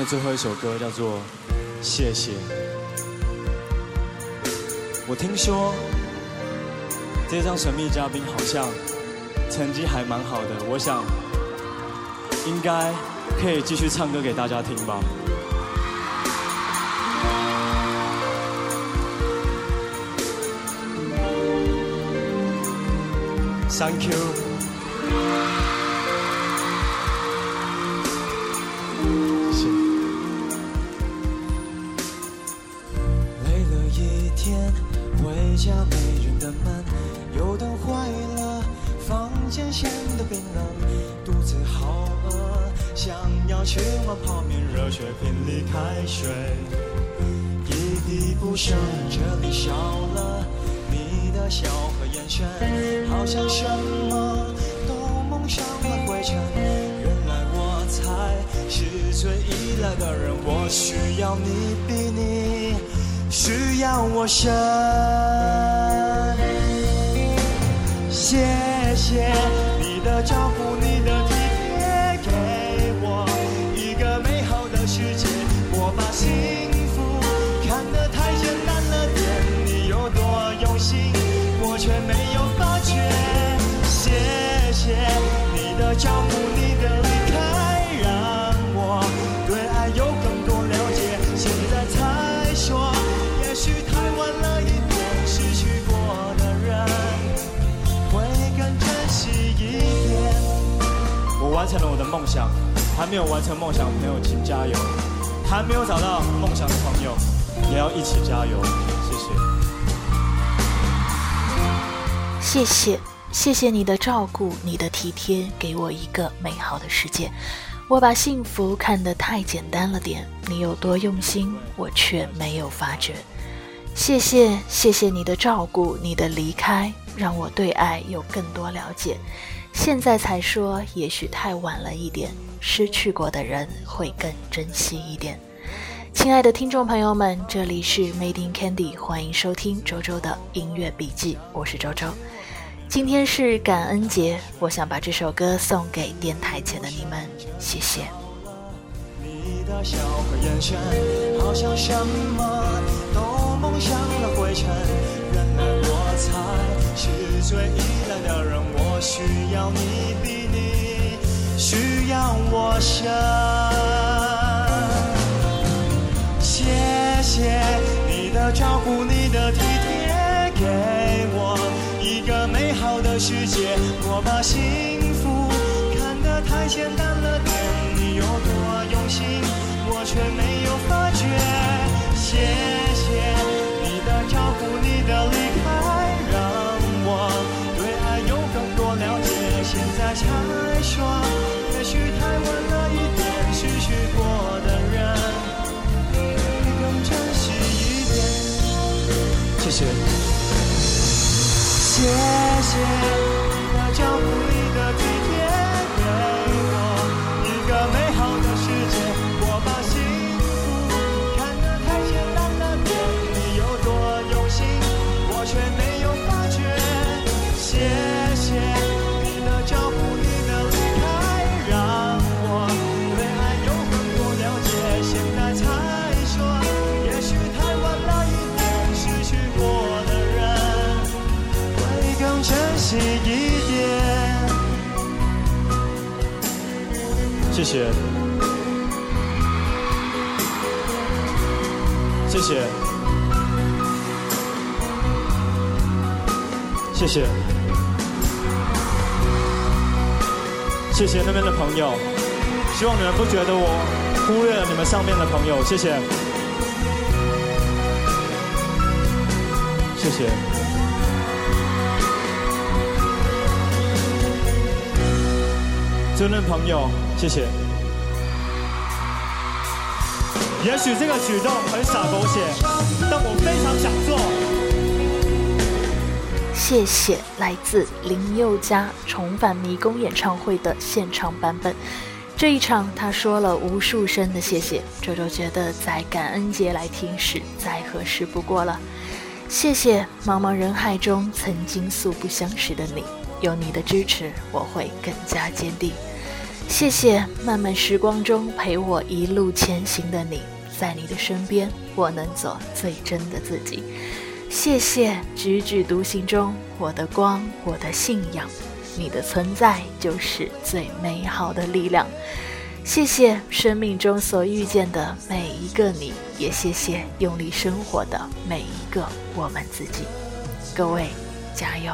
的最后一首歌叫做《谢谢》。我听说这张神秘嘉宾好像成绩还蛮好的，我想应该可以继续唱歌给大家听吧。Thank you。天，回家没人的门，油灯坏了，房间显得冰冷，肚子好饿，想要吃碗泡面，热水瓶里开水，一滴不剩，这里少了你的笑和眼神，好像什么都蒙上了灰尘。原来我才是最依赖的人，我需要你比你。让我深，谢谢你的照顾，成了我的梦想，还没有完成梦想的朋友请加油，还没有找到梦想的朋友也要一起加油，谢谢。谢谢，谢谢你的照顾，你的体贴，给我一个美好的世界。我把幸福看得太简单了点，你有多用心，我却没有发觉。谢谢，谢谢你的照顾，你的离开，让我对爱有更多了解。现在才说，也许太晚了一点。失去过的人会更珍惜一点。亲爱的听众朋友们，这里是 Made in Candy，欢迎收听周周的音乐笔记，我是周周。今天是感恩节，我想把这首歌送给电台前的你们，谢谢。你的笑和眼神，好像什么都蒙上了灰尘。原来我才是最依赖的人。需要你比你需要我深，谢谢你的照顾，你的体贴，给我一个美好的世界。我把幸福看得太简单说，也许太晚了一点，失去过的人会更珍惜一点。谢谢，谢谢你的谢谢，谢谢，谢谢，谢谢那边的朋友，希望你们不觉得我忽略了你们上面的朋友，谢谢，谢谢。尊任朋友，谢谢。也许这个举动很傻狗血，但我非常想做。谢谢，来自林宥嘉重返迷宫演唱会的现场版本。这一场，他说了无数声的谢谢。周周觉得在感恩节来听是再合适不过了。谢谢茫茫人海中曾经素不相识的你，有你的支持，我会更加坚定。谢谢漫漫时光中陪我一路前行的你，在你的身边，我能做最真的自己。谢谢踽踽独行中我的光，我的信仰，你的存在就是最美好的力量。谢谢生命中所遇见的每一个你，也谢谢用力生活的每一个我们自己。各位，加油！